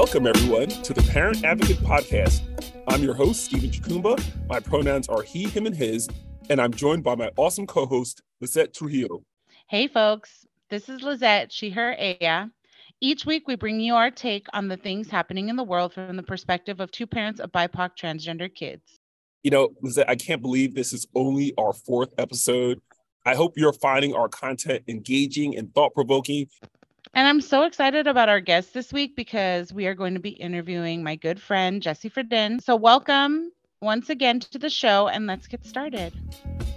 Welcome, everyone, to the Parent Advocate Podcast. I'm your host, Stephen Chukumba. My pronouns are he, him, and his, and I'm joined by my awesome co host, Lizette Trujillo. Hey, folks. This is Lizette, she, her, Aya. Each week, we bring you our take on the things happening in the world from the perspective of two parents of BIPOC transgender kids. You know, Lizette, I can't believe this is only our fourth episode. I hope you're finding our content engaging and thought provoking. And I'm so excited about our guest this week because we are going to be interviewing my good friend, Jesse Freidin. So, welcome once again to the show, and let's get started.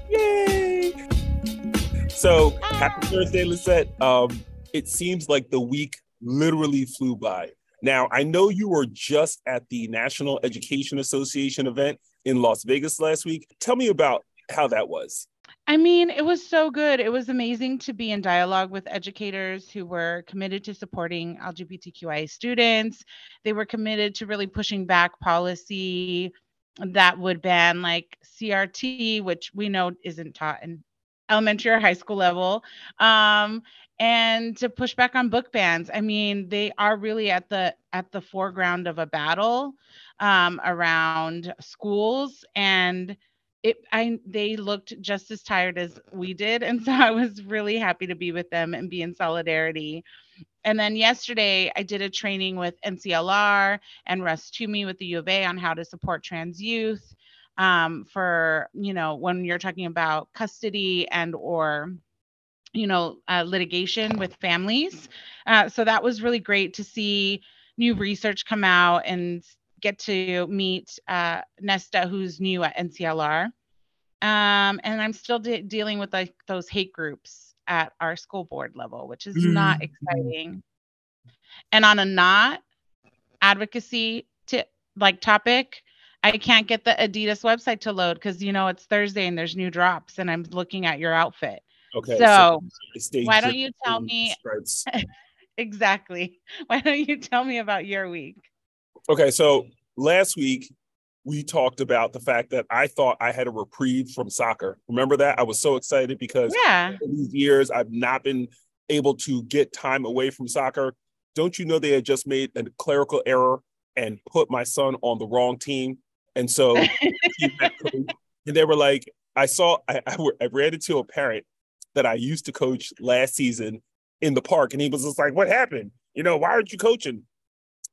Yay! So, happy Thursday, Lizette. Um, it seems like the week literally flew by. Now, I know you were just at the National Education Association event in Las Vegas last week. Tell me about how that was. I mean, it was so good. It was amazing to be in dialogue with educators who were committed to supporting LGBTQIA students. They were committed to really pushing back policy that would ban like CRT, which we know isn't taught in elementary or high school level, um, and to push back on book bans. I mean, they are really at the at the foreground of a battle um, around schools and it I they looked just as tired as we did and so I was really happy to be with them and be in solidarity. And then yesterday I did a training with NCLR and Russ Toomey with the U of A on how to support trans youth um, for you know when you're talking about custody and or you know uh, litigation with families. Uh, so that was really great to see new research come out and get to meet uh, Nesta, who's new at NCLR. Um, and I'm still de- dealing with like those hate groups at our school board level, which is mm-hmm. not exciting. And on a not advocacy to like topic, I can't get the Adidas website to load because you know it's Thursday and there's new drops, and I'm looking at your outfit. Okay. So, so why don't you tell me exactly? Why don't you tell me about your week? Okay, so last week we talked about the fact that I thought I had a reprieve from soccer. Remember that? I was so excited because yeah. these years I've not been able to get time away from soccer. Don't you know they had just made a clerical error and put my son on the wrong team? And so, and they were like, I saw, I, I, I ran into a parent that I used to coach last season in the park, and he was just like, What happened? You know, why aren't you coaching?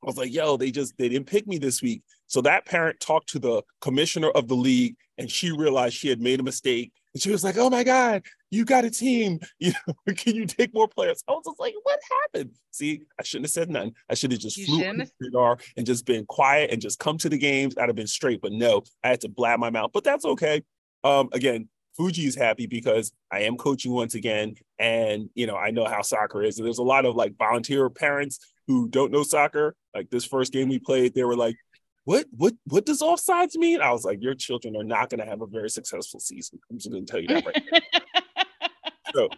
I was like, yo, they just they didn't pick me this week. So that parent talked to the commissioner of the league and she realized she had made a mistake. And she was like, Oh my God, you got a team. You know, can you take more players? I was just like, what happened? See, I shouldn't have said nothing. I should have just you flew radar and just been quiet and just come to the games. I'd have been straight. But no, I had to blab my mouth. But that's okay. Um, again, Fuji is happy because I am coaching once again. And you know, I know how soccer is. And there's a lot of like volunteer parents who don't know soccer, like this first game we played, they were like, what what what does offsides mean? I was like, your children are not going to have a very successful season. I'm just going to tell you that right so,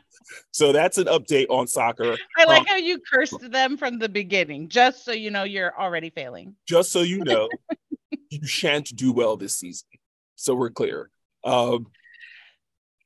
so that's an update on soccer. I like um, how you cursed them from the beginning, just so you know you're already failing. Just so you know, you shan't do well this season. So we're clear. Um,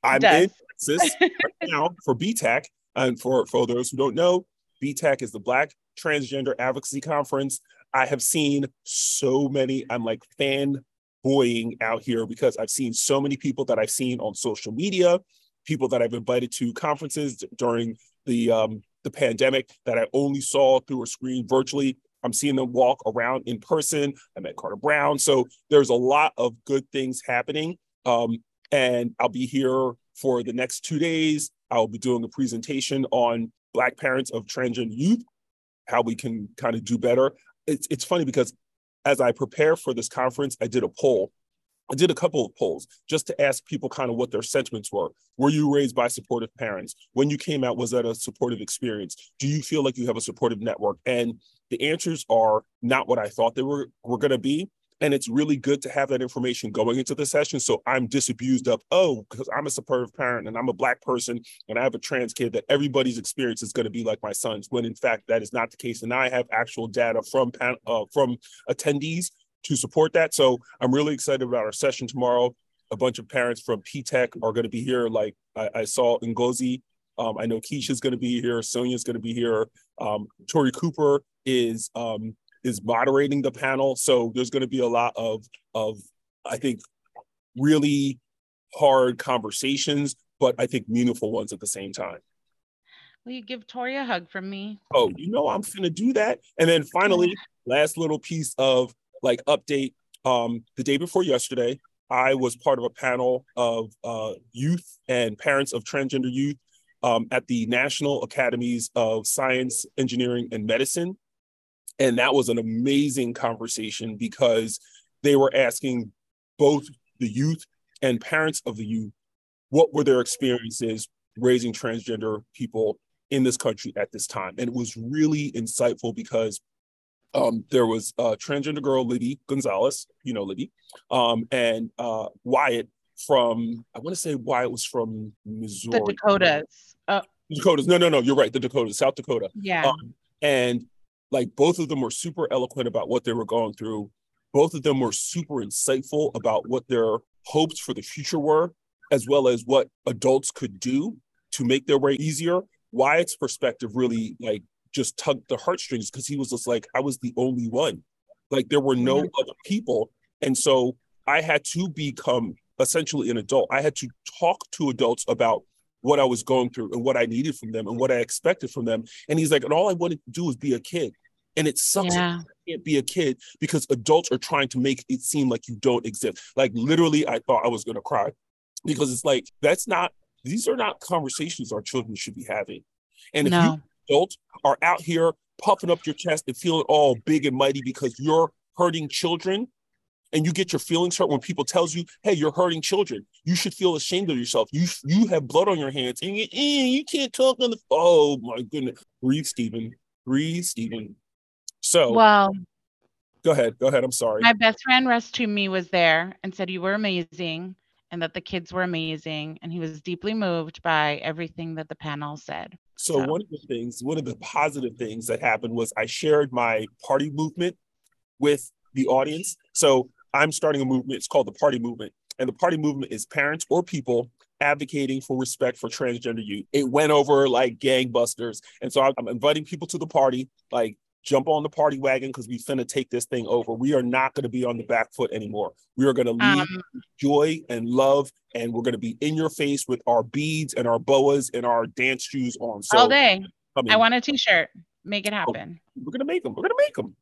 I'm in Texas right now for BTAC, and for for those who don't know, BTAC is the Black Transgender Advocacy Conference. I have seen so many, I'm like fanboying out here because I've seen so many people that I've seen on social media, people that I've invited to conferences during the um, the pandemic that I only saw through a screen virtually. I'm seeing them walk around in person. I met Carter Brown. So there's a lot of good things happening. Um, and I'll be here for the next two days. I'll be doing a presentation on Black parents of transgender youth, how we can kind of do better. It's, it's funny because as I prepare for this conference, I did a poll. I did a couple of polls just to ask people kind of what their sentiments were. Were you raised by supportive parents? When you came out, was that a supportive experience? Do you feel like you have a supportive network? And the answers are not what I thought they were, were going to be. And it's really good to have that information going into the session. So I'm disabused of, oh, because I'm a supportive parent and I'm a Black person and I have a trans kid, that everybody's experience is going to be like my son's, when in fact that is not the case. And I have actual data from, uh, from attendees to support that. So I'm really excited about our session tomorrow. A bunch of parents from P-TECH are going to be here. Like I, I saw Ngozi. Um, I know Keisha's going to be here. Sonia's going to be here. Um, Tori Cooper is um, is moderating the panel. So there's going to be a lot of of I think really hard conversations, but I think meaningful ones at the same time. Will you give Tori a hug from me? Oh, you know I'm gonna do that. And then finally, last little piece of like update. Um, the day before yesterday, I was part of a panel of uh, youth and parents of transgender youth um, at the National Academies of Science, Engineering, and Medicine. And that was an amazing conversation because they were asking both the youth and parents of the youth what were their experiences raising transgender people in this country at this time. And it was really insightful because um, there was a transgender girl, Liddy Gonzalez, you know Liddy, um, and uh, Wyatt from, I want to say Wyatt was from Missouri. The Dakotas. Oh. Dakotas. No, no, no, you're right. The Dakotas, South Dakota. Yeah. Um, and like both of them were super eloquent about what they were going through. Both of them were super insightful about what their hopes for the future were, as well as what adults could do to make their way easier. Wyatt's perspective really like just tugged the heartstrings because he was just like, I was the only one. Like there were no mm-hmm. other people. And so I had to become essentially an adult. I had to talk to adults about what I was going through and what I needed from them and what I expected from them. And he's like, and all I wanted to do was be a kid. And it sucks yeah. you can't be a kid because adults are trying to make it seem like you don't exist. Like literally, I thought I was gonna cry because it's like that's not these are not conversations our children should be having. And if no. you adults are out here puffing up your chest and feeling all big and mighty because you're hurting children, and you get your feelings hurt when people tells you, "Hey, you're hurting children. You should feel ashamed of yourself. You you have blood on your hands, and you, eh, you can't talk on the." Oh my goodness! Breathe, Stephen. Breathe, Stephen. So, well, go ahead. Go ahead. I'm sorry. My best friend Russ me was there and said you were amazing and that the kids were amazing, and he was deeply moved by everything that the panel said. So, so. one of the things, one of the positive things that happened was I shared my party movement with the audience. So I'm starting a movement. It's called the Party Movement. And the Party Movement is parents or people advocating for respect for transgender youth. It went over like gangbusters. And so I'm inviting people to the party, like jump on the party wagon because we finna take this thing over. We are not going to be on the back foot anymore. We are going to lead um, joy and love, and we're going to be in your face with our beads and our boas and our dance shoes on. So, all day. I, mean, I want a t-shirt. Make it oh, happen. We're going to make them. We're going to make them.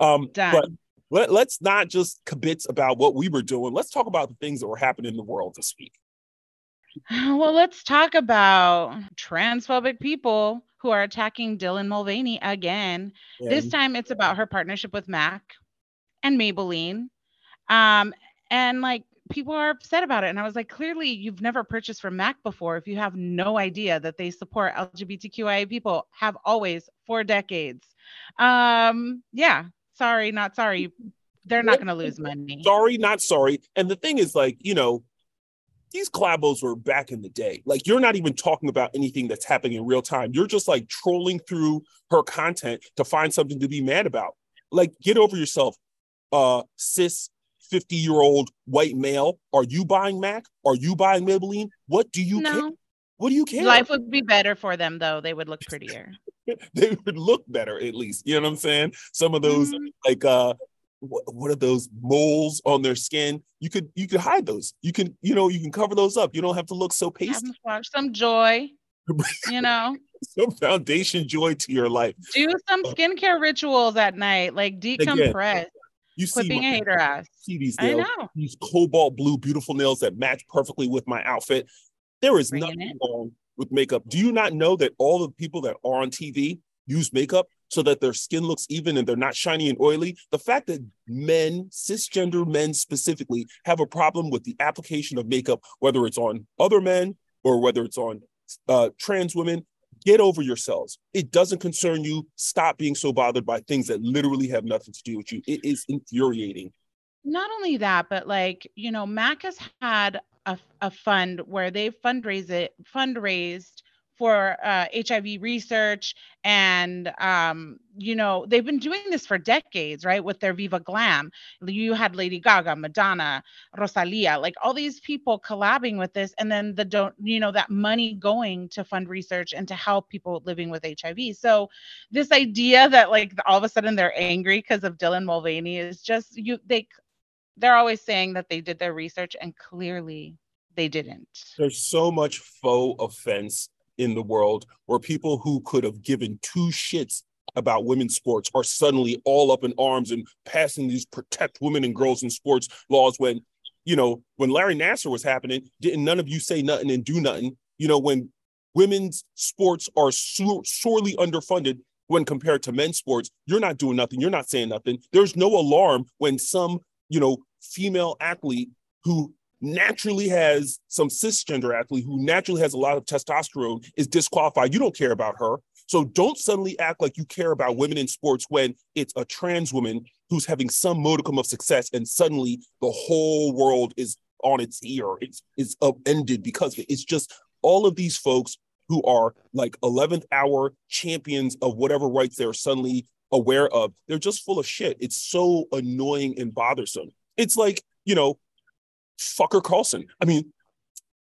Um, Done. Let, let's not just kibitz about what we were doing. Let's talk about the things that were happening in the world this week. Well, let's talk about transphobic people who are attacking Dylan Mulvaney again. Yeah. This time it's about her partnership with Mac and Maybelline. Um, and like people are upset about it. And I was like, clearly you've never purchased from Mac before if you have no idea that they support LGBTQIA people, have always for decades. Um, yeah, sorry, not sorry. They're not going to lose money. Sorry, not sorry. And the thing is, like, you know, these collabos were back in the day. Like, you're not even talking about anything that's happening in real time. You're just like trolling through her content to find something to be mad about. Like, get over yourself, uh, cis 50 year old white male. Are you buying Mac? Are you buying Maybelline? What do you no. care? What do you care? Life would be better for them, though. They would look prettier. they would look better at least. You know what I'm saying? Some of those mm-hmm. like uh what, what are those moles on their skin? You could you could hide those. You can you know you can cover those up. You don't have to look so pasty. Some joy. you know, some foundation joy to your life. Do some uh, skincare rituals at night, like decompress. Again, you see being a hater ass. See these nails, these cobalt blue, beautiful nails that match perfectly with my outfit. There is Bring nothing wrong with makeup. Do you not know that all the people that are on TV use makeup so that their skin looks even and they're not shiny and oily? The fact that men, cisgender men specifically, have a problem with the application of makeup, whether it's on other men or whether it's on uh, trans women, get over yourselves. It doesn't concern you. Stop being so bothered by things that literally have nothing to do with you. It is infuriating. Not only that, but like, you know, Mac has had a, a fund where they fundraise it fundraised for uh, HIV research. And, um, you know, they've been doing this for decades, right? With their Viva Glam. You had Lady Gaga, Madonna, Rosalia, like all these people collabing with this. And then the don't, you know, that money going to fund research and to help people living with HIV. So this idea that like all of a sudden they're angry because of Dylan Mulvaney is just you, they, they're always saying that they did their research and clearly they didn't. There's so much faux offense in the world where people who could have given two shits about women's sports are suddenly all up in arms and passing these protect women and girls in sports laws when you know when larry nassar was happening didn't none of you say nothing and do nothing? You know when women's sports are so- sorely underfunded when compared to men's sports you're not doing nothing. You're not saying nothing. There's no alarm when some you know female athlete who naturally has some cisgender athlete who naturally has a lot of testosterone is disqualified. You don't care about her. So don't suddenly act like you care about women in sports when it's a trans woman who's having some modicum of success and suddenly the whole world is on its ear. It's, it's upended because it's just all of these folks who are like 11th hour champions of whatever rights they're suddenly aware of. They're just full of shit. It's so annoying and bothersome. It's like, you know, fucker Carlson. I mean,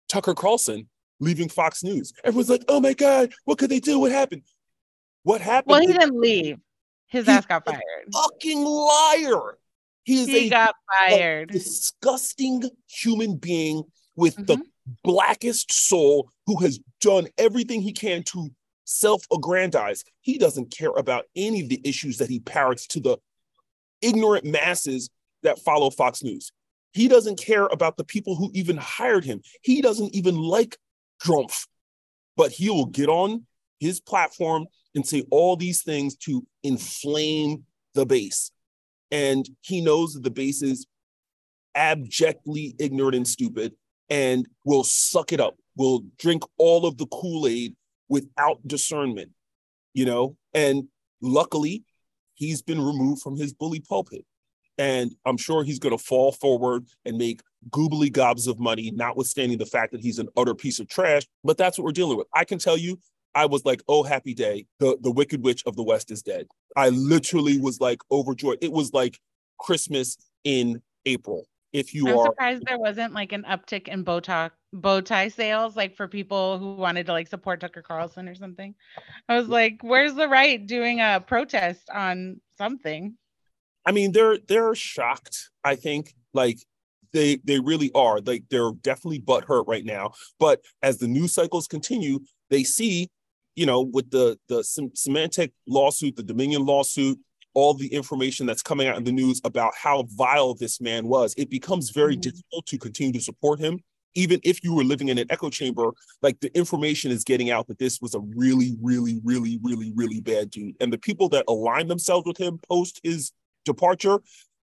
Tucker Carlson leaving Fox News. Everyone's like, oh my God, what could they do? What happened? What happened? Well, he didn't leave. His ass got fired. Fucking liar. He, he a, got fired. disgusting human being with mm-hmm. the blackest soul who has done everything he can to self-aggrandize. He doesn't care about any of the issues that he parrots to the ignorant masses that follow Fox News. He doesn't care about the people who even hired him. He doesn't even like Trump, but he will get on his platform and say all these things to inflame the base. And he knows that the base is abjectly ignorant and stupid and will suck it up, will drink all of the Kool Aid without discernment, you know? And luckily, he's been removed from his bully pulpit. And I'm sure he's going to fall forward and make goobly gobs of money, notwithstanding the fact that he's an utter piece of trash. But that's what we're dealing with. I can tell you, I was like, oh, happy day. The, the Wicked Witch of the West is dead. I literally was like overjoyed. It was like Christmas in April. If you I'm are surprised there wasn't like an uptick in Botox bow tie sales, like for people who wanted to like support Tucker Carlson or something. I was like, where's the right doing a protest on something? I mean, they're they're shocked. I think like they they really are. Like they're definitely butthurt right now. But as the news cycles continue, they see, you know, with the the Smartmatic lawsuit, the Dominion lawsuit, all the information that's coming out in the news about how vile this man was, it becomes very mm-hmm. difficult to continue to support him. Even if you were living in an echo chamber, like the information is getting out that this was a really, really, really, really, really bad dude. And the people that align themselves with him post his departure,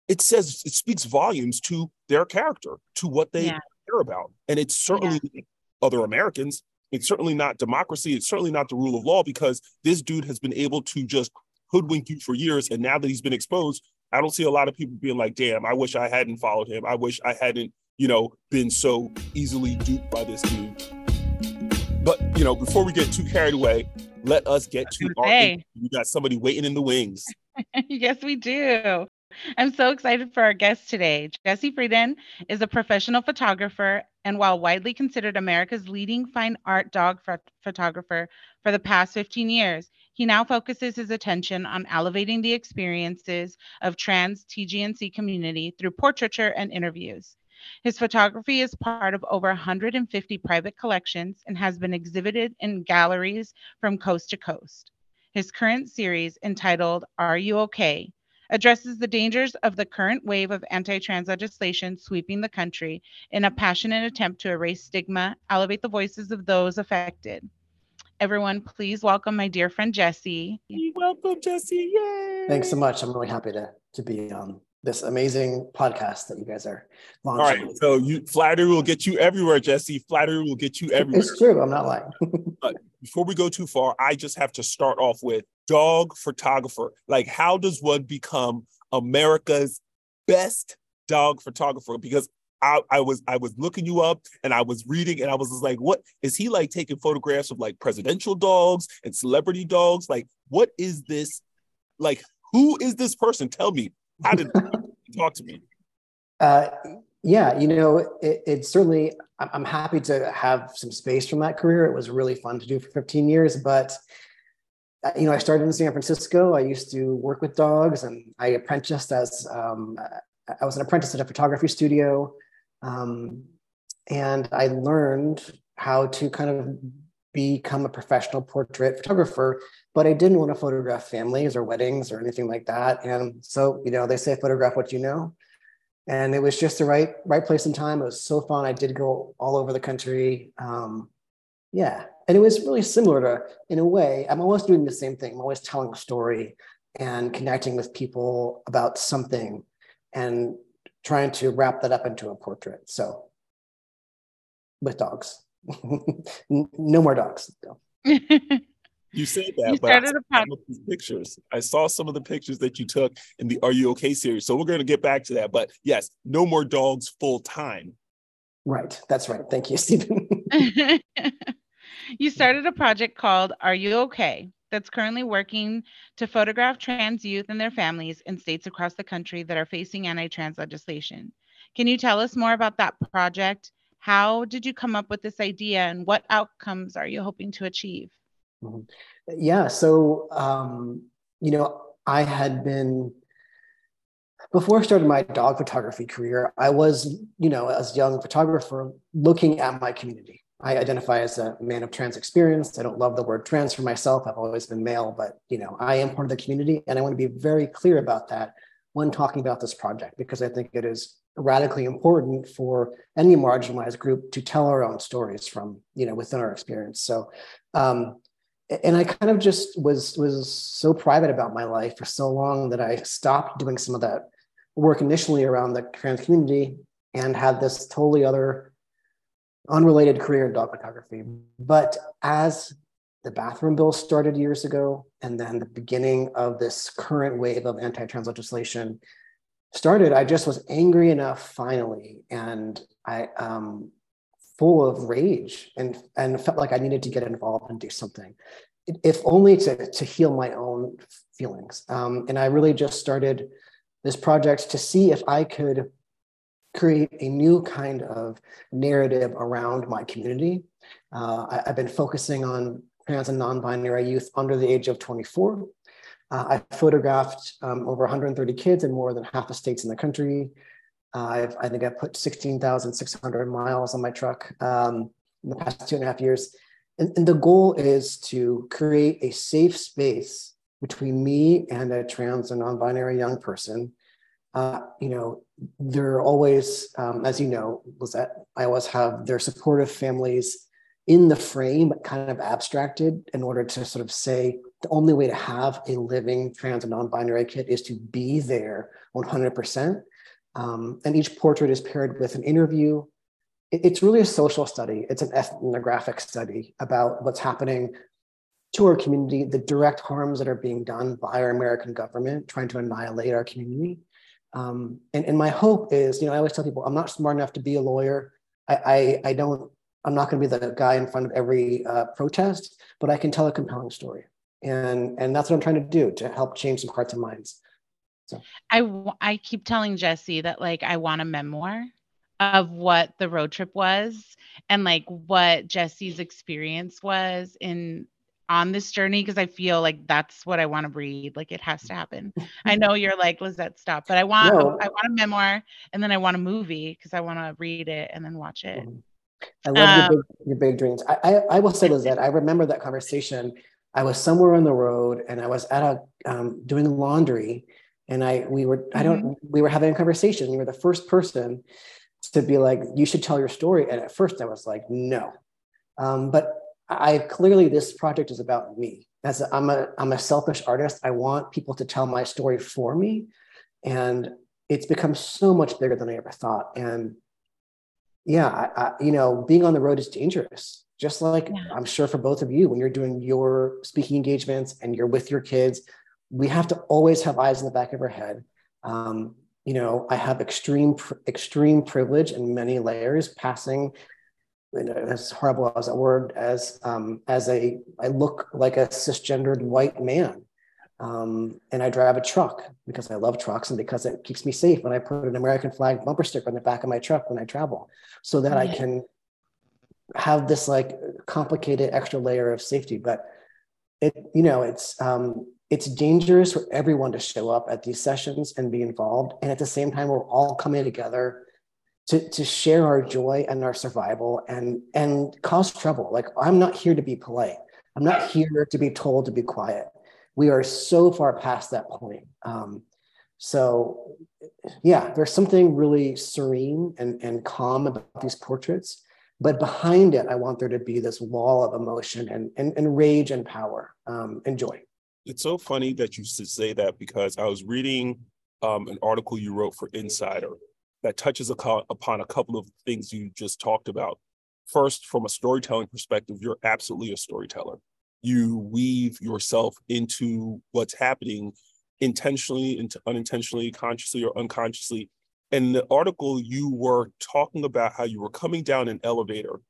it says it speaks volumes to their character, to what they yeah. care about. And it's certainly yeah. other Americans. It's certainly not democracy. It's certainly not the rule of law because this dude has been able to just hoodwink you for years. And now that he's been exposed, I don't see a lot of people being like, damn, I wish I hadn't followed him. I wish I hadn't, you know, been so easily duped by this dude. But, you know, before we get too carried away, let us get to our. hey. We got somebody waiting in the wings. yes, we do. I'm so excited for our guest today. Jesse Freidin is a professional photographer and while widely considered America's leading fine art dog photographer for the past 15 years, he now focuses his attention on elevating the experiences of trans TGNC community through portraiture and interviews. His photography is part of over 150 private collections and has been exhibited in galleries from coast to coast. His current series, entitled Are You OK? addresses the dangers of the current wave of anti trans legislation sweeping the country in a passionate attempt to erase stigma, elevate the voices of those affected. Everyone, please welcome my dear friend Jesse. Welcome, Jesse. Yay! Thanks so much. I'm really happy to, to be on this amazing podcast that you guys are launching. All right, so you flattery will get you everywhere, Jesse. Flattery will get you everywhere. It's true. I'm not lying. but before we go too far, I just have to start off with dog photographer. Like, how does one become America's best dog photographer? Because I, I was I was looking you up and I was reading and I was just like, what is he like taking photographs of like presidential dogs and celebrity dogs? Like, what is this? Like, who is this person? Tell me. How did talk to me? Uh, yeah, you know, it, it certainly. I'm happy to have some space from that career. It was really fun to do for 15 years, but uh, you know, I started in San Francisco. I used to work with dogs, and I apprenticed as um, I was an apprentice at a photography studio, um, and I learned how to kind of become a professional portrait photographer. But I didn't want to photograph families or weddings or anything like that. And so, you know, they say photograph what you know, and it was just the right right place and time. It was so fun. I did go all over the country. Um, yeah, and it was really similar to, in a way, I'm always doing the same thing. I'm always telling a story and connecting with people about something and trying to wrap that up into a portrait. So with dogs, no more dogs. You said that, you but I saw these pictures. I saw some of the pictures that you took in the Are You Okay series. So we're going to get back to that. But yes, no more dogs full time. Right. That's right. Thank you, Stephen. You started a project called Are You Okay? That's currently working to photograph trans youth and their families in states across the country that are facing anti trans legislation. Can you tell us more about that project? How did you come up with this idea and what outcomes are you hoping to achieve? Mm-hmm. Yeah, so, um, you know, I had been before I started my dog photography career, I was, you know, as a young photographer looking at my community. I identify as a man of trans experience. I don't love the word trans for myself. I've always been male, but you know, I am part of the community, and I want to be very clear about that when talking about this project because I think it is radically important for any marginalized group to tell our own stories from you know within our experience. So, um, and I kind of just was was so private about my life for so long that I stopped doing some of that work initially around the trans community and had this totally other unrelated career in dog photography. But as the bathroom bill started years ago, and then the beginning of this current wave of anti trans legislation started, I just was angry enough finally, and I, um, full of rage and, and felt like I needed to get involved and do something, if only to, to heal my own feelings. Um, and I really just started this project to see if I could create a new kind of narrative around my community. Uh, I, have been focusing on trans and non-binary youth under the age of 24. Uh, I photographed um, over 130 kids in more than half the states in the country. Uh, i think I've put 16,600 miles on my truck um, in the past two and a half years. And, and the goal is to create a safe space between me and a trans and non-binary young person uh, you know, they're always, um, as you know, Lizette, I always have their supportive families in the frame, kind of abstracted in order to sort of say the only way to have a living trans and non-binary kid is to be there 100%. Um, and each portrait is paired with an interview. It, it's really a social study. It's an ethnographic study about what's happening to our community, the direct harms that are being done by our American government, trying to annihilate our community, um, and, and my hope is, you know, I always tell people I'm not smart enough to be a lawyer. I, I, I don't, I'm not going to be the guy in front of every uh, protest, but I can tell a compelling story. And, and that's what I'm trying to do to help change some hearts and minds. So I, I keep telling Jesse that like, I want a memoir of what the road trip was and like what Jesse's experience was in on this journey because I feel like that's what I want to read. Like it has to happen. I know you're like, Lizette, stop. But I want no. I want a memoir and then I want a movie because I want to read it and then watch it. Mm-hmm. I love um, your, big, your big dreams. I, I, I will say, Lizette, I remember that conversation. I was somewhere on the road and I was at a um, doing laundry and I we were I don't mm-hmm. we were having a conversation. You were the first person to be like, you should tell your story. And at first I was like, no. Um, but I clearly this project is about me. As a, I'm a I'm a selfish artist. I want people to tell my story for me, and it's become so much bigger than I ever thought. And yeah, I, I, you know, being on the road is dangerous. Just like yeah. I'm sure for both of you, when you're doing your speaking engagements and you're with your kids, we have to always have eyes in the back of our head. Um, you know, I have extreme, extreme privilege in many layers passing you know, as horrible as that word as um, as a I look like a cisgendered white man, um, and I drive a truck because I love trucks and because it keeps me safe. And I put an American flag bumper sticker on the back of my truck when I travel, so that I can have this like complicated extra layer of safety. But it you know it's um, it's dangerous for everyone to show up at these sessions and be involved, and at the same time we're all coming together to, to share our joy and our survival and and cause trouble. Like i'm not here to be polite. I'm not here to be told to be quiet. We are so far past that point. Um, so yeah there's something really serene and, and calm about these portraits but behind it i want there to be this wall of emotion and, and, and rage and power um, and joy. It's so funny that you should say that because i was reading um, an article you wrote for insider that touches upon a couple of things you just talked about. First, from a storytelling perspective, you're absolutely a storyteller. You weave yourself into what's happening intentionally, into unintentionally, consciously or unconsciously. In the article, you were talking about how you were coming down an elevator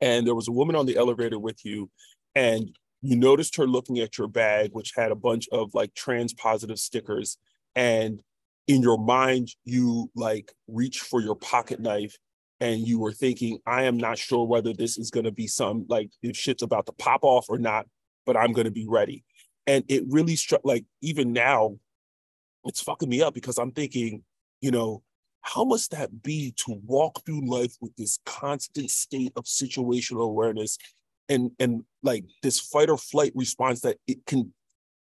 and there was a woman on the elevator with you and you noticed her looking at your bag, which had a bunch of like trans positive stickers. And in your mind you like reach for your pocket knife and you were thinking i am not sure whether this is going to be some like if shit's about to pop off or not but i'm going to be ready. And it really struck like even now it's fucking me up because i'm thinking you know how must that be to walk through life with this constant state of situational awareness and and like this fight or flight response that it can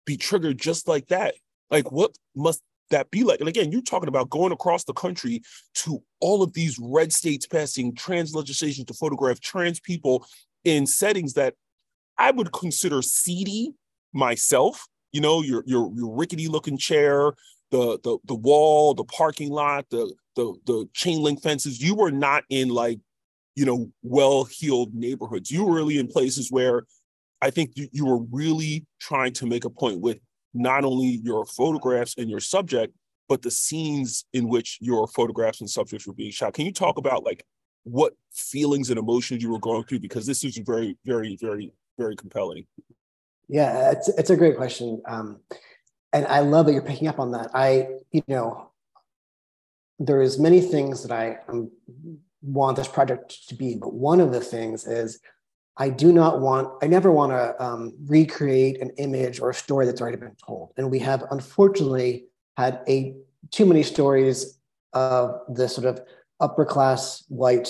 be triggered just like that? Like what must that be like? And again, you're talking about going across the country to all of these red states passing trans legislation to photograph trans people in settings that I would consider seedy myself. You know, your your your rickety looking chair, the the the wall, the parking lot, the the the chain link fences. You were not in like, you know, well-heeled neighborhoods. You were really in places where I think you, you were really trying to make a point with not only your photographs and your subject, but the scenes in which your photographs and subjects were being shot. Can you talk about like what feelings and emotions you were going through? Because this is very, very, very, very compelling. Yeah, it's it's a great question, um, and I love that you're picking up on that. I, you know, there is many things that I um, want this project to be, but one of the things is I do not want, I never want to um, recreate an image or a story that's already been told. And we have unfortunately had a too many stories of the sort of upper class white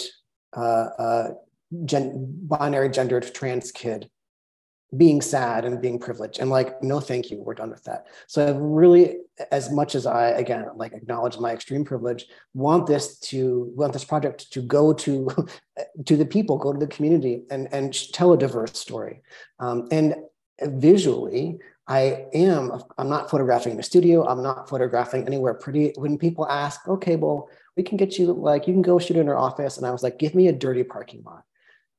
uh, uh, gen- binary gendered trans kid being sad and being privileged. And like no thank you. We're done with that. So i really as much as i again like acknowledge my extreme privilege want this to want this project to go to to the people go to the community and and tell a diverse story. Um, and visually i am i'm not photographing in a studio. I'm not photographing anywhere pretty. When people ask okay well we can get you like you can go shoot in our office and i was like give me a dirty parking lot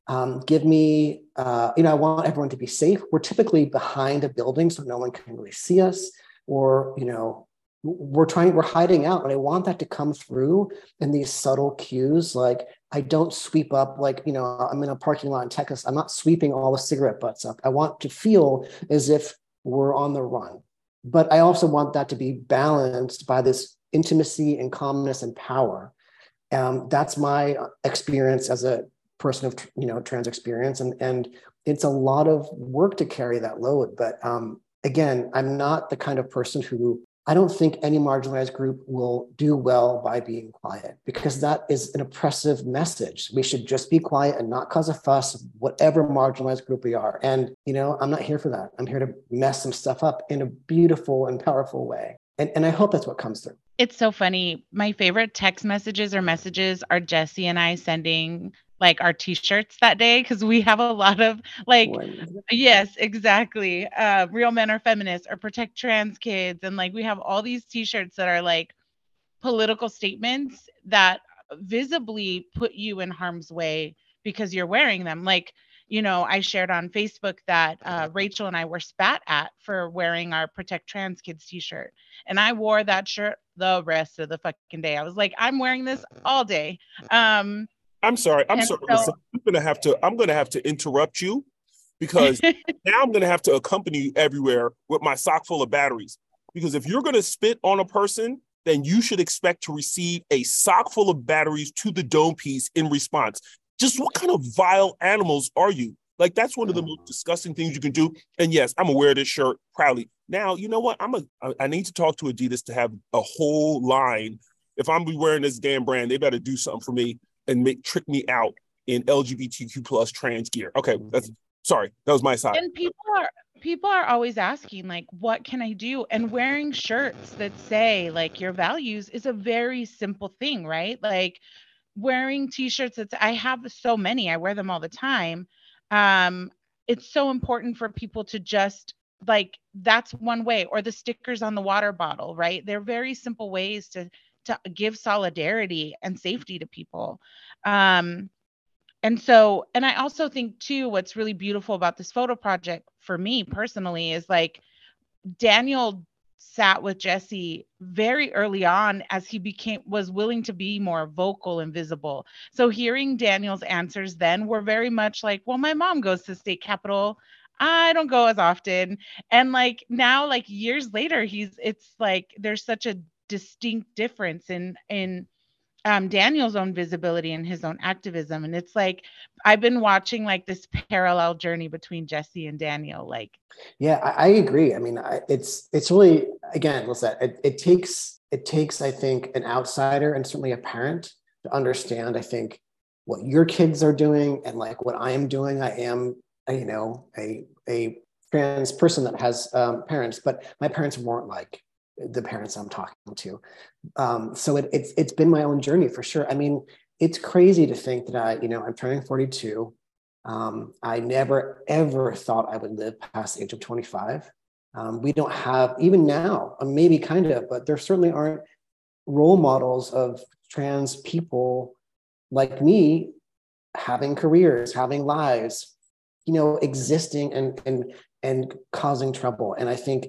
um, give me, uh, you know, I want everyone to be safe. We're typically behind a building, so no one can really see us, or, you know, we're trying, we're hiding out. And I want that to come through in these subtle cues. Like, I don't sweep up, like, you know, I'm in a parking lot in Texas. I'm not sweeping all the cigarette butts up. I want to feel as if we're on the run. But I also want that to be balanced by this intimacy and calmness and power. Um, that's my experience as a person of you know trans experience and and it's a lot of work to carry that load but um, again i'm not the kind of person who i don't think any marginalized group will do well by being quiet because that is an oppressive message. We should just be quiet and not cause a fuss whatever marginalized group we are. And you know i'm not here for that. I'm here to mess some stuff up in a beautiful and powerful way. And, and i hope that's what comes through it's so funny. My favorite text messages or messages are Jesse and I sending like our t-shirts that day because we have a lot of like yes exactly. Uh real men are feminists or protect trans kids and like we have all these t-shirts that are like political statements that visibly put you in harm's way because you're wearing them. Like you know, I shared on Facebook that uh, Rachel and I were spat at for wearing our Protect Trans Kids t-shirt. And I wore that shirt the rest of the fucking day. I was like, I'm wearing this all day. Um, I'm sorry. I'm sorry. So, I'm gonna have to. I'm gonna have to interrupt you because now I'm gonna have to accompany you everywhere with my sock full of batteries. Because if you're gonna spit on a person, then you should expect to receive a sock full of batteries to the dome piece in response. Just what kind of vile animals are you? Like that's one of the most disgusting things you can do. And yes, I'm gonna wear this shirt proudly. Now, you know what? I'm a I need to talk to Adidas to have a whole line. If I'm wearing this damn brand, they better do something for me and make trick me out in LGBTQ plus trans gear. Okay, that's sorry. That was my side. And people are people are always asking like what can I do? And wearing shirts that say like your values is a very simple thing, right? Like wearing t-shirts that I have so many. I wear them all the time um, it's so important for people to just like that's one way or the stickers on the water bottle right they're very simple ways to to give solidarity and safety to people um and so and i also think too what's really beautiful about this photo project for me personally is like daniel sat with Jesse very early on as he became was willing to be more vocal and visible. So hearing Daniel's answers then were very much like, well, my mom goes to state capitol. I don't go as often. And like now, like years later, he's it's like there's such a distinct difference in in um, Daniel's own visibility and his own activism. And it's like I've been watching like this parallel journey between Jesse and Daniel. Like, yeah, I, I agree. I mean, I, it's it's really again, what's that? It, it takes it takes I think an outsider and certainly a parent to understand. I think what your kids are doing and like what I am doing. I am, a, you know, a a trans person that has um, parents, but my parents weren't like the parents I'm talking to. Um, so it, it's it's been my own journey for sure. I mean, it's crazy to think that I, you know, I'm turning 42. Um, I never ever thought I would live past the age of 25. Um, we don't have even now, uh, maybe kind of, but there certainly aren't role models of trans people like me having careers, having lives, you know, existing and and and causing trouble. And I think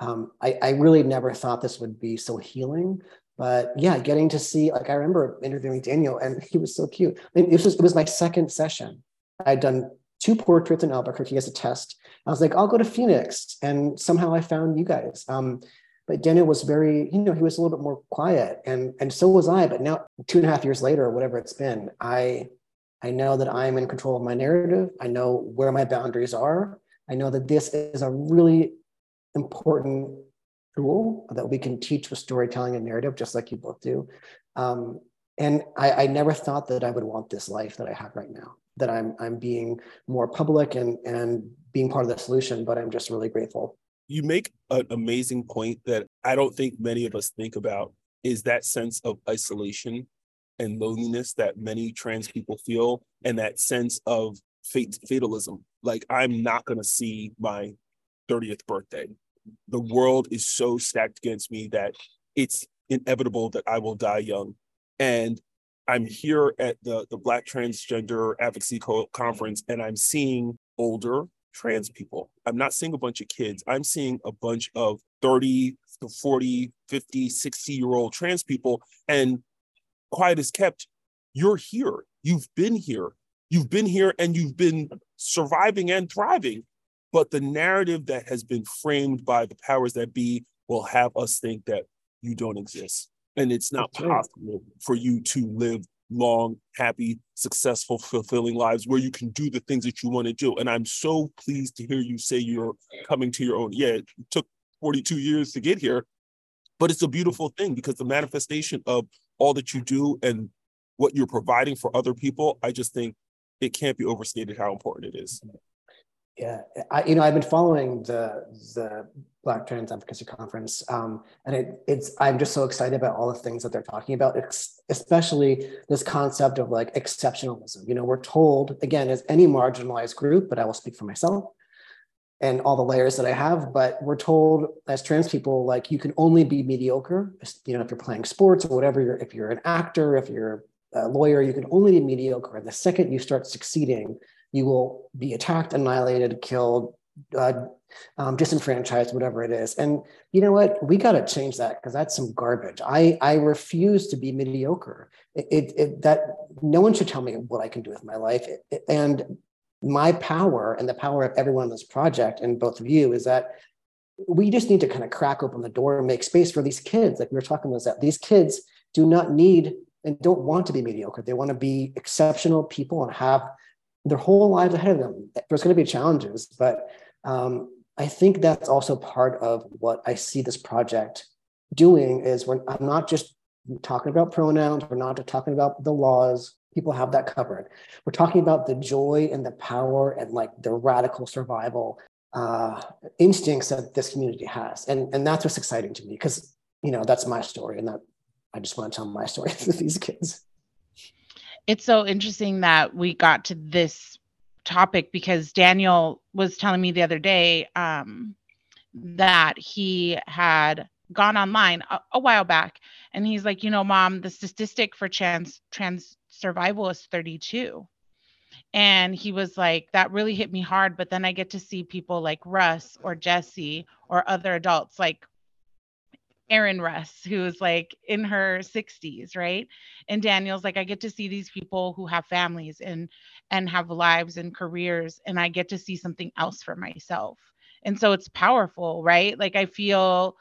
um, I, I really never thought this would be so healing. But yeah, getting to see, like I remember interviewing Daniel and he was so cute. I mean, it was, it was my second session. I'd done two portraits in Albuquerque as a test. I was like, I'll go to Phoenix. And somehow I found you guys. Um, but Daniel was very, you know, he was a little bit more quiet and, and so was I. But now two and a half years later, or whatever it's been, I, I know that I'm in control of my narrative. I know where my boundaries are. I know that this is a really important tool that we can teach with storytelling and narrative, just like you both do. Um, and I, I, never thought that I would want this life that I have right now. That I'm I'm being more public and and being part of the solution. But I'm just really grateful. You make an amazing point that I don't think many of us think about is that sense of isolation and loneliness that many trans people feel, and that sense of fate fatalism. Like I'm not going to see my 30th birthday. The world is so stacked against me that it's inevitable that I will die young. And I'm here at the, the Black Transgender Advocacy Co- Conference and I'm seeing older trans people. I'm not seeing a bunch of kids. I'm seeing a bunch of 30 to 40, 50, 60 year old trans people. And quiet is kept, you're here. You've been here. You've been here and you've been surviving and thriving. But the narrative that has been framed by the powers that be will have us think that you don't exist. And it's not That's possible right. for you to live long, happy, successful, fulfilling lives where you can do the things that you want to do. And I'm so pleased to hear you say you're coming to your own. Yeah, it took 42 years to get here, but it's a beautiful thing because the manifestation of all that you do and what you're providing for other people, I just think it can't be overstated how important it is. Yeah, I, you know, I've been following the the Black Trans Advocacy Conference, um, and it, it's I'm just so excited about all the things that they're talking about, especially this concept of like exceptionalism. You know, we're told again as any marginalized group, but I will speak for myself and all the layers that I have, but we're told as trans people like you can only be mediocre. You know, if you're playing sports or whatever, you're, if you're an actor, if you're a lawyer, you can only be mediocre. And the second you start succeeding, you will be attacked, annihilated, killed, uh, um, disenfranchised, whatever it is. And you know what? We got to change that because that's some garbage. I I refuse to be mediocre. It, it, it, that no one should tell me what I can do with my life. and my power and the power of everyone on this project and both of you is that we just need to kind of crack open the door and make space for these kids. Like we were talking about that these kids do not need and don't want to be mediocre. They want to be exceptional people and have their whole lives ahead of them. There's going to be challenges, but um, I think that's also part of what I see this project doing is when I'm not just talking about pronouns, we're not just talking about the laws, people have that covered. We're talking about the joy and the power and like the radical survival uh, instincts that this community has. And, and that's what's exciting to me because, you know, that's my story and that I just want to tell my story to these kids. It's so interesting that we got to this topic because Daniel was telling me the other day um, that he had gone online a, a, while back and he's like, you know, mom, the statistic for trans trans survival is 32. And he was like, that really hit me hard. But then I get to see people like Russ or Jesse or other adults like Erin Russ, who's like in her 60s, right? And Daniel's like, I get to see these people who have families and and have lives and careers, and I get to see something else for myself. And so it's powerful, right? Like I feel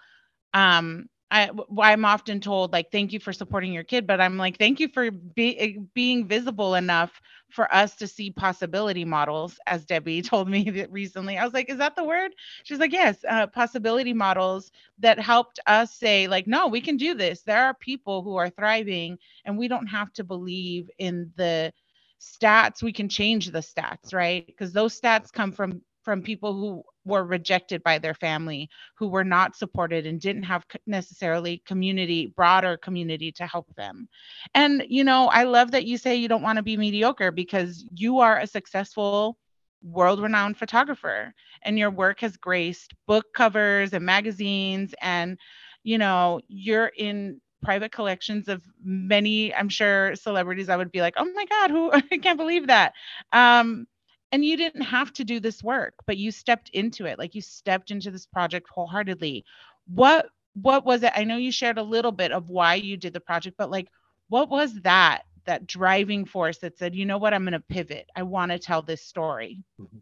um I, I'm often told like thank you for supporting your kid, but I'm like thank you for be, eh, being visible enough for us to see possibility models, as Debbie told me recently. I was like, is that the word? She's like, yes, uh, possibility models that helped us say like, no, we can do this. There are people who are thriving, and we don't have to believe in the stats. We can change the stats, right? Because those stats come from from people who were rejected by their family, who were not supported and didn't have necessarily community, broader community to help them. And, you know, I love that you say you don't want to be mediocre because you are a successful world renowned photographer and your work has graced book covers and magazines and you know you're in private collections of many i'm sure celebrities i would be like oh my god who i can't believe that um and you didn't have to do this work but you stepped into it like you stepped into this project wholeheartedly. What what was it i know you shared a little bit of why you did the project but like what was that that driving force that said you know what i'm going to pivot. I want to tell this story mm-hmm.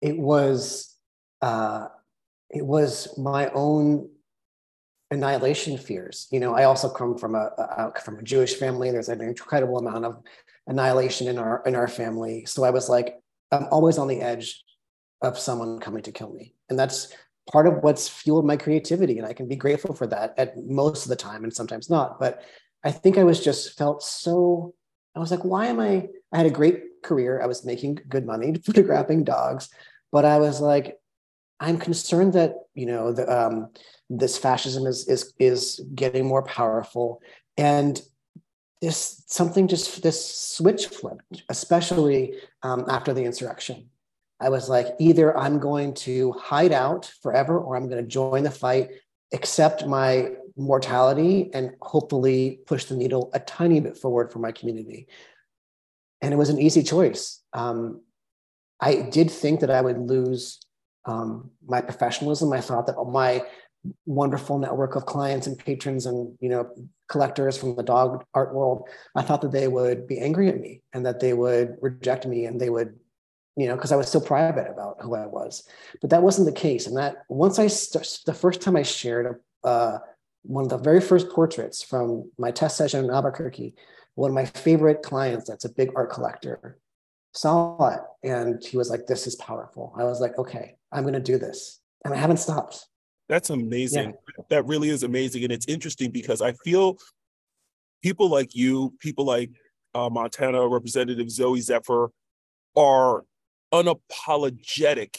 it was uh it was my own annihilation fears. You know i also come from a, a from a jewish family. There's an incredible amount of annihilation in our in our family. So i was like I'm always on the edge of someone coming to kill me. And that's part of what's fueled my creativity. And I can be grateful for that at most of the time and sometimes not. But I think I was just felt so, I was like, why am I? I had a great career. I was making good money photographing dogs, but I was like, I'm concerned that, you know, the, um, this fascism is, is, is getting more powerful. And this something just this switch flipped, especially um, after the insurrection. I was like, either I'm going to hide out forever or I'm going to join the fight, accept my mortality, and hopefully push the needle a tiny bit forward for my community. And it was an easy choice. Um, I did think that I would lose um, my professionalism. I thought that my wonderful network of clients and patrons and you know collectors from the dog art world i thought that they would be angry at me and that they would reject me and they would you know because i was still private about who i was. But that wasn't the case. And that once i st- the first time i shared uh, one of the very first portraits from my test session in albuquerque one of my favorite clients that's a big art collector saw it and he was like this is powerful. I was like okay i'm going to do this. And i haven't stopped that's amazing. Yeah. That really is amazing. And it's interesting because I feel people like you, people like uh, Montana Representative Zooey Zephyr, are unapologetic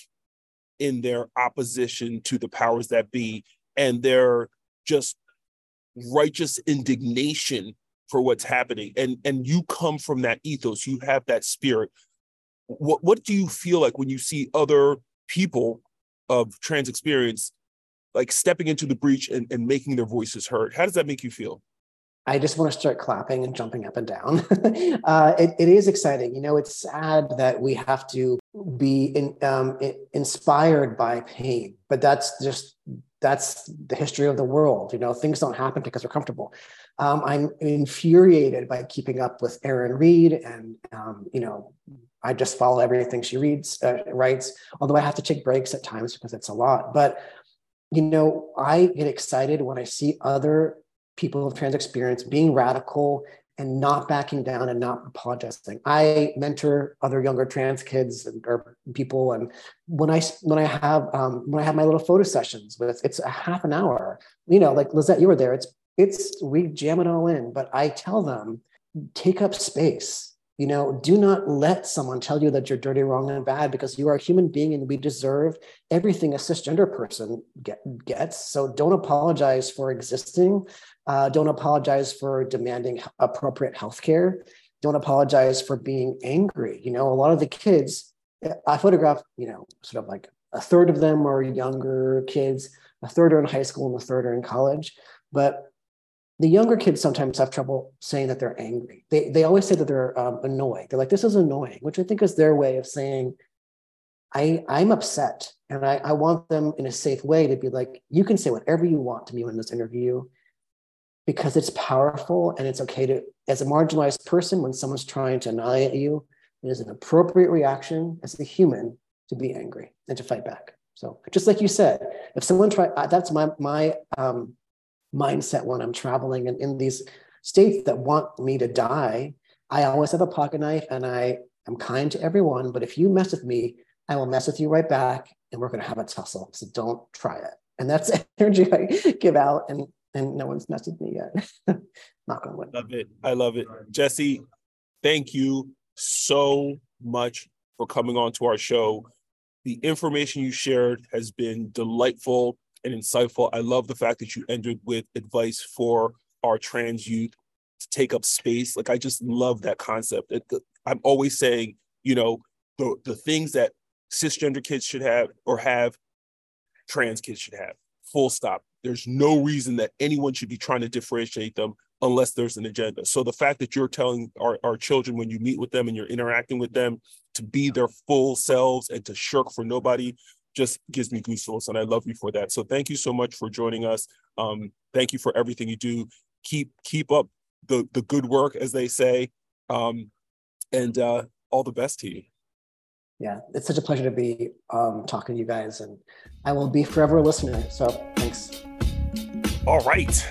in their opposition to the powers that be and their just righteous indignation for what's happening and and you come from that ethos you have that spirit what what do you feel like when you see other people of trans experience like stepping into the breach and, and making their voices heard. How does that make you feel? I just want to start clapping and jumping up and down. uh, it, it is exciting. You know, it's sad that we have to be in, um, inspired by pain, but that's just that's the history of the world. You know, things don't happen because we're comfortable. Um, I'm infuriated by keeping up with Erin Reed, and um, you know, I just follow everything she reads, uh, writes. Although I have to take breaks at times because it's a lot. But you know, I get excited when I see other people of trans experience being radical and not backing down and not apologizing. I mentor other younger trans kids and, or people, and when I when I have um, when I have my little photo sessions with it's a half an hour. You know, like Lizette, you were there. It's it's we jam it all in, but I tell them take up space you know, do not let someone tell you that you're dirty, wrong, and bad because you are a human being and we deserve everything a cisgender person get, gets. So don't apologize for existing. Uh, don't apologize for demanding appropriate health care. Don't apologize for being angry. You know, a lot of the kids, I photographed, you know, sort of like a third of them are younger kids, a third are in high school, and a third are in college. But the younger kids sometimes have trouble saying that they're angry. They, they always say that they're um, annoyed. They're like, this is annoying, which I think is their way of saying, I, I'm upset. And I, I want them in a safe way to be like, you can say whatever you want to me in this interview because it's powerful and it's okay to, as a marginalized person, when someone's trying to annihilate you, it is an appropriate reaction as a human to be angry and to fight back. So just like you said, if someone try, uh, that's my, my, um, mindset when I'm traveling and in these states that want me to die. I always have a pocket knife and I am kind to everyone. But if you mess with me, I will mess with you right back and we're going to have a tussle. So don't try it. And that's energy I give out. And, and no one's messed with me yet. Going to win. Love it. I love it. Jesse, thank you so much for coming on to our show. The information you shared has been delightful and insightful. I love the fact that you ended with advice for our trans youth to take up space. Like I just love that concept. It, I'm always saying, you know, the the things that cisgender kids should have or have, trans kids should have. Full stop. There's no reason that anyone should be trying to differentiate them unless there's an agenda. So the fact that you're telling our, our children when you meet with them and you're interacting with them to be their full selves and to shirk for nobody, just gives me goosebumps and I love you for that. So thank you so much for joining us. Um, thank you for everything you do. Keep keep up the the good work, as they say, um, and uh, all the best to you. Yeah, it's such a pleasure to be um, talking to you guys, and I will be forever a listener. So thanks. All right,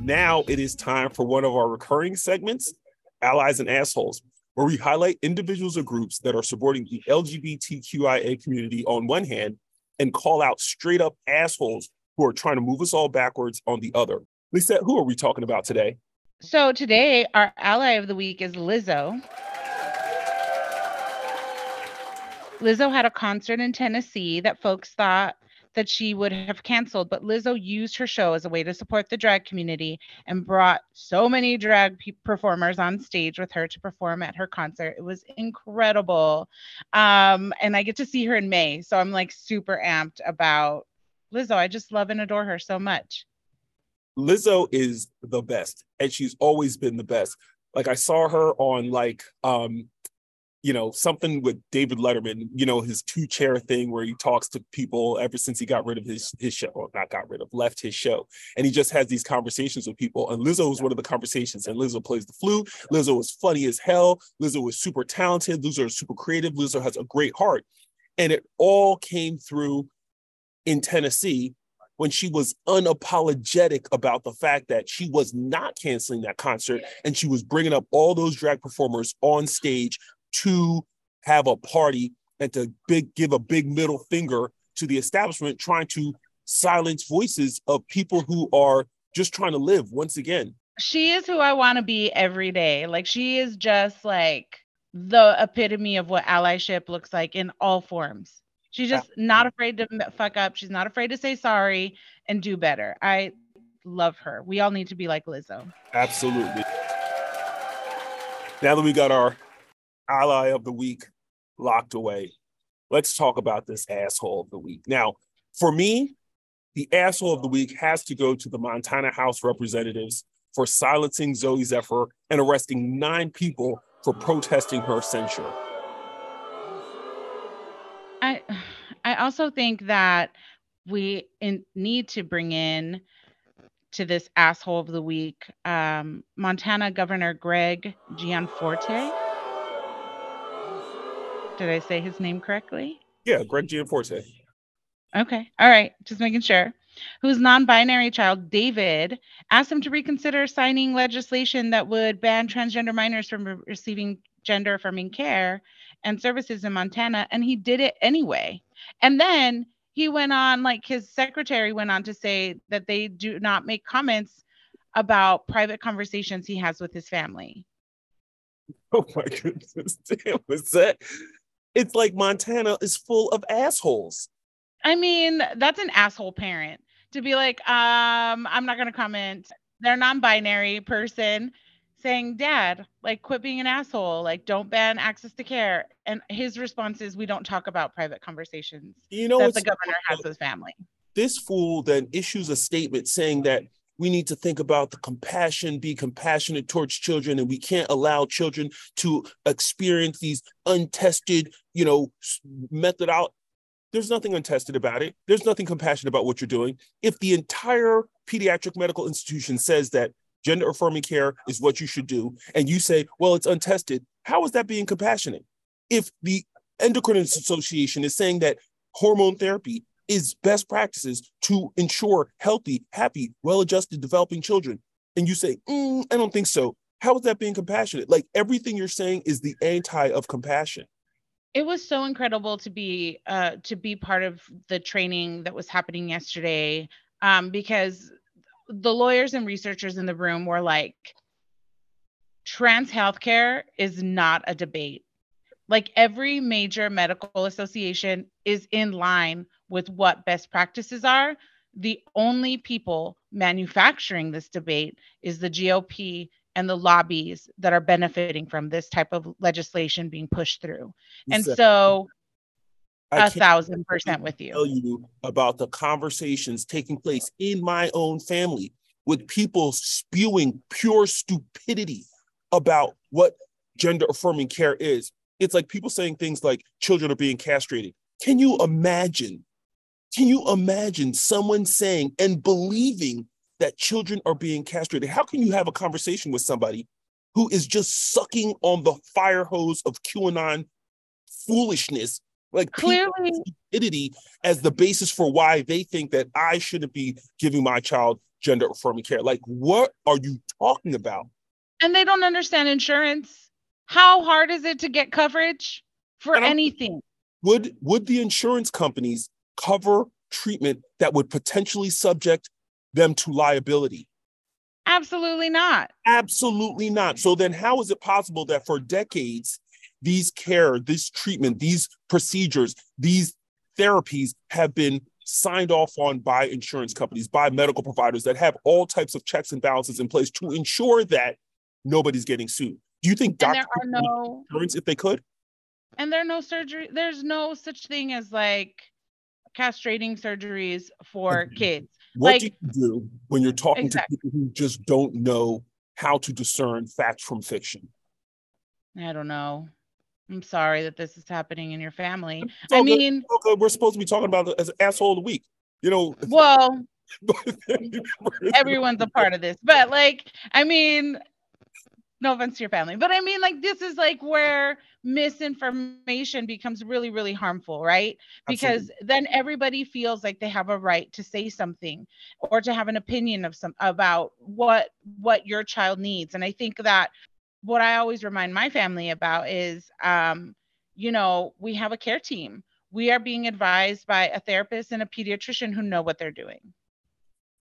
now it is time for one of our recurring segments, allies and assholes where we highlight individuals or groups that are supporting the LGBTQIA community on one hand and call out straight up assholes who are trying to move us all backwards on the other. Lisa, who are we talking about today? So today, our ally of the week is Lizzo. Lizzo had a concert in Tennessee that folks thought that she would have canceled, but Lizzo used her show as a way to support the drag community and brought so many drag pe- performers on stage with her to perform at her concert. It was incredible. Um, and I get to see her in May. So I'm like super amped about Lizzo. I just love and adore her so much. Lizzo is the best, and she's always been the best. Like I saw her on like um you know, something with David Letterman, you know, his two chair thing where he talks to people ever since he got rid of his his show, or not got rid of, left his show. And he just has these conversations with people. And Lizzo was one of the conversations. And Lizzo plays the flute. Lizzo is funny as hell. Lizzo is super talented. Lizzo is super creative. Lizzo has a great heart. And it all came through in Tennessee when she was unapologetic about the fact that she was not canceling that concert and she was bringing up all those drag performers on stage to have a party and to big give a big middle finger to the establishment trying to silence voices of people who are just trying to live once again. She is who i want to be every day. Like she is just like the epitome of what allyship looks like in all forms. She's just not afraid to fuck up. She's not afraid to say sorry and do better. I love her. We all need to be like lizzo. Absolutely. Now that we got our ally of the week locked away. Let's talk about this asshole of the week. Now, for me, the asshole of the week has to go to the Montana House representatives for silencing Zooey Zephyr and arresting nine people for protesting her censure. I I also think that we in, need to bring in to this asshole of the week um, Montana Governor Greg Gianforte. Did I say his name correctly? Yeah, Greg Gianforte. Okay. All right. Just making sure. Whose non binary child, David, asked him to reconsider signing legislation that would ban transgender minors from re- receiving gender affirming care and services in Montana. And he did it anyway. And then he went on, like his secretary went on to say that they do not make comments about private conversations he has with his family. Oh my goodness. Damn, was that? It's like Montana is full of assholes. I mean, that's an asshole parent to be like, um, I'm not gonna comment. They're non-binary person saying, Dad, like quit being an asshole, like don't ban access to care. And his response is, We don't talk about private conversations you know that the governor has with family. This fool then issues a statement saying that we need to think about the compassion, be compassionate towards children, and we can't allow children to experience these untested, you know, method out. There's nothing untested about it. There's nothing compassionate about what you're doing. If the entire pediatric medical institution says that gender affirming care is what you should do, and you say, well, it's untested, how is that being compassionate? If the Endocrine Association is saying that hormone therapy is best practices to ensure healthy, happy, well adjusted developing children. And you say, mm, I don't think so. How is that being compassionate? Like everything you're saying is the anti of compassion. It was so incredible to be uh, to be part of the training that was happening yesterday um, because the lawyers and researchers in the room were like, trans healthcare is not a debate. Like every major medical association is in line with what best practices are. The only people manufacturing this debate is the GOP and the lobbies that are benefiting from this type of legislation being pushed through. And so a thousand percent with you. Tell you about the conversations taking place in my own family with people spewing pure stupidity about what gender affirming care is. It's like people saying things like children are being castrated. Can you imagine can you imagine someone saying and believing that children are being castrated? How can you have a conversation with somebody who is just sucking on the fire hose of QAnon foolishness, like clearly stupidity, as the basis for why they think that I shouldn't be giving my child gender affirming care? Like, what are you talking about? And they don't understand insurance. How hard is it to get coverage for anything? Would would the insurance companies cover treatment that would potentially subject them to liability? Absolutely not. Absolutely not. So then, how is it possible that for decades, these care, this treatment, these procedures, these therapies have been signed off on by insurance companies, by medical providers that have all types of checks and balances in place to ensure that nobody's getting sued? Do you think doctors there are no insurance if they could? And there are no surgery. There's no such thing as like castrating surgeries for kids. What like, do you do when you're talking exactly. to people who just don't know how to discern fact from fiction? I don't know. I'm sorry that this is happening in your family. I mean, okay, we're supposed to be talking about as asshole of the week. You know. Well, everyone's a part of this, but like, I mean, no offense to your family, but I mean, like, this is like where misinformation becomes really, really harmful, right? Because Absolutely. then everybody feels like they have a right to say something or to have an opinion of some about what what your child needs. And I think that what I always remind my family about is, um, you know, we have a care team. We are being advised by a therapist and a pediatrician who know what they're doing.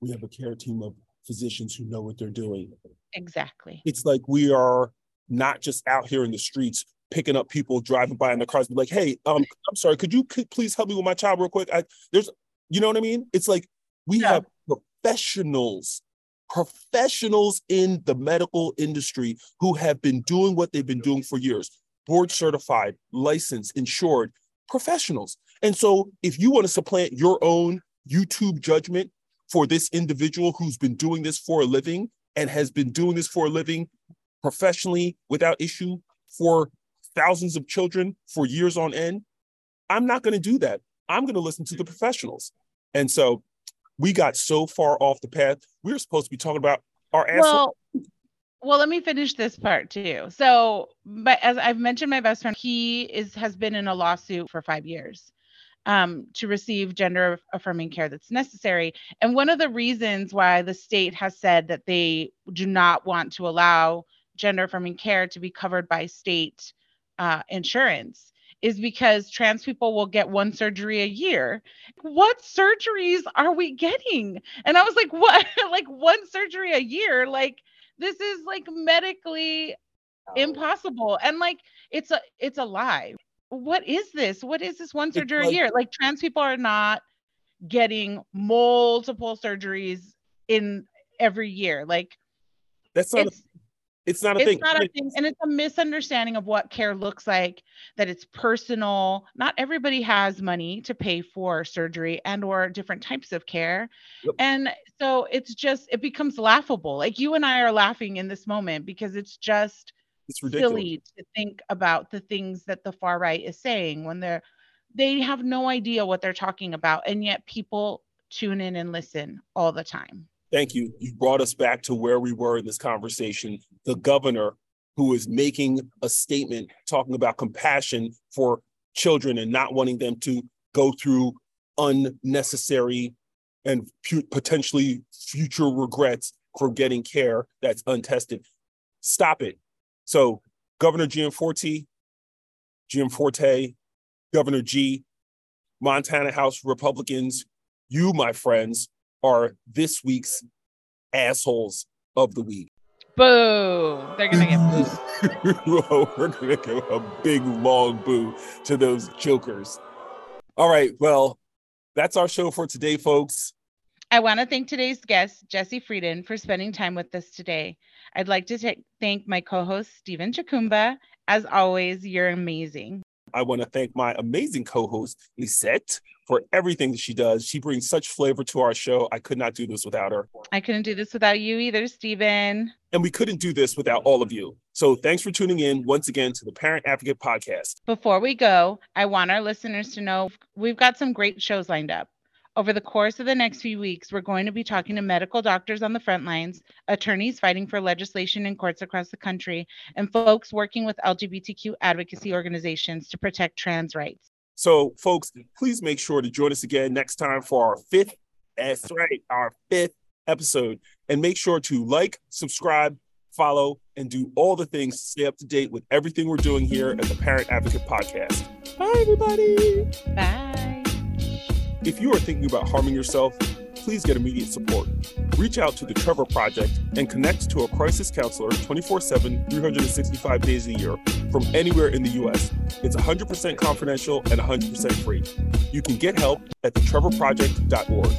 We have a care team of physicians who know what they're doing. Exactly. It's like we are not just out here in the streets picking up people driving by in their cars, be like, "Hey, um, I'm sorry, could you please help me with my child real quick?" I, there's, you know what I mean? It's like we yeah. have professionals, professionals in the medical industry who have been doing what they've been doing for years, board certified, licensed, insured professionals. And so, if you want to supplant your own YouTube judgment for this individual who's been doing this for a living and has been doing this for a living professionally without issue for thousands of children for years on end. I'm not going to do that. I'm going to listen to the professionals. And so we got so far off the path. We were supposed to be talking about our asshole. Well, well, let me finish this part too. So, but as I've mentioned, my best friend, he is has been in a lawsuit for five years um, to receive gender affirming care that's necessary. And one of the reasons why the state has said that they do not want to allow gender affirming care to be covered by state uh, insurance is because trans people will get one surgery a year. What surgeries are we getting? And I was like, what? like one surgery a year? Like this is like medically oh. impossible. And like it's a it's a lie. What is this? What is this one surgery like, a year? Like trans people are not getting multiple surgeries in every year. Like that's not it's not a it's thing. not a thing. And it's a misunderstanding of what care looks like, that it's personal. Not everybody has money to pay for surgery and or different types of care. Yep. And so it's just it becomes laughable. Like you and I are laughing in this moment because it's just it's silly to think about the things that the far right is saying when they're they have no idea what they're talking about. And yet people tune in and listen all the time. Thank you. You brought us back to where we were in this conversation. The governor who is making a statement talking about compassion for children and not wanting them to go through unnecessary and potentially future regrets for getting care that's untested. Stop it. So, Governor Gianforte, Gianforte, Governor G, Montana House Republicans, you, my friends, are this week's assholes of the week. Boo! They're gonna get booed. we're gonna give a big long boo to those jokers. All right, well, that's our show for today, folks. I want to thank today's guest, Jesse Freidin, for spending time with us today. I'd like to t- thank my co-host, Stephen Chukumba. As always, you're amazing. I want to thank my amazing co-host, Lizette, for everything that she does. She brings such flavor to our show. I could not do this without her. I couldn't do this without you either, Stephen. And we couldn't do this without all of you. So thanks for tuning in once again to the Parent Advocate Podcast. Before we go, I want our listeners to know we've got some great shows lined up. Over the course of the next few weeks, we're going to be talking to medical doctors on the front lines, attorneys fighting for legislation in courts across the country, and folks working with LGBTQ advocacy organizations to protect trans rights. So, folks, please make sure to join us again next time for our fifth, that's right, our fifth episode. And make sure to like, subscribe, follow, and do all the things to stay up to date with everything we're doing here at the Parent Advocate Podcast. Bye, everybody. Bye. If you are thinking about harming yourself, please get immediate support. Reach out to the Trevor Project and connect to a crisis counselor 24 7, 365 days a year from anywhere in the U.S. It's 100% confidential and 100% free. You can get help at thetrevorproject.org.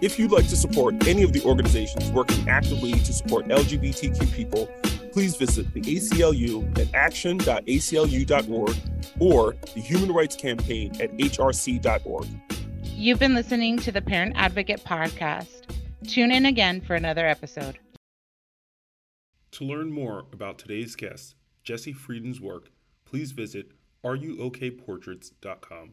If you'd like to support any of the organizations working actively to support LGBTQ people, please visit the ACLU at action.aclu.org or the Human Rights Campaign at hrc.org. You've been listening to the Parent Advocate Podcast. Tune in again for another episode. To learn more about today's guest, Jesse Freidin's work, please visit areyouokportraits.com.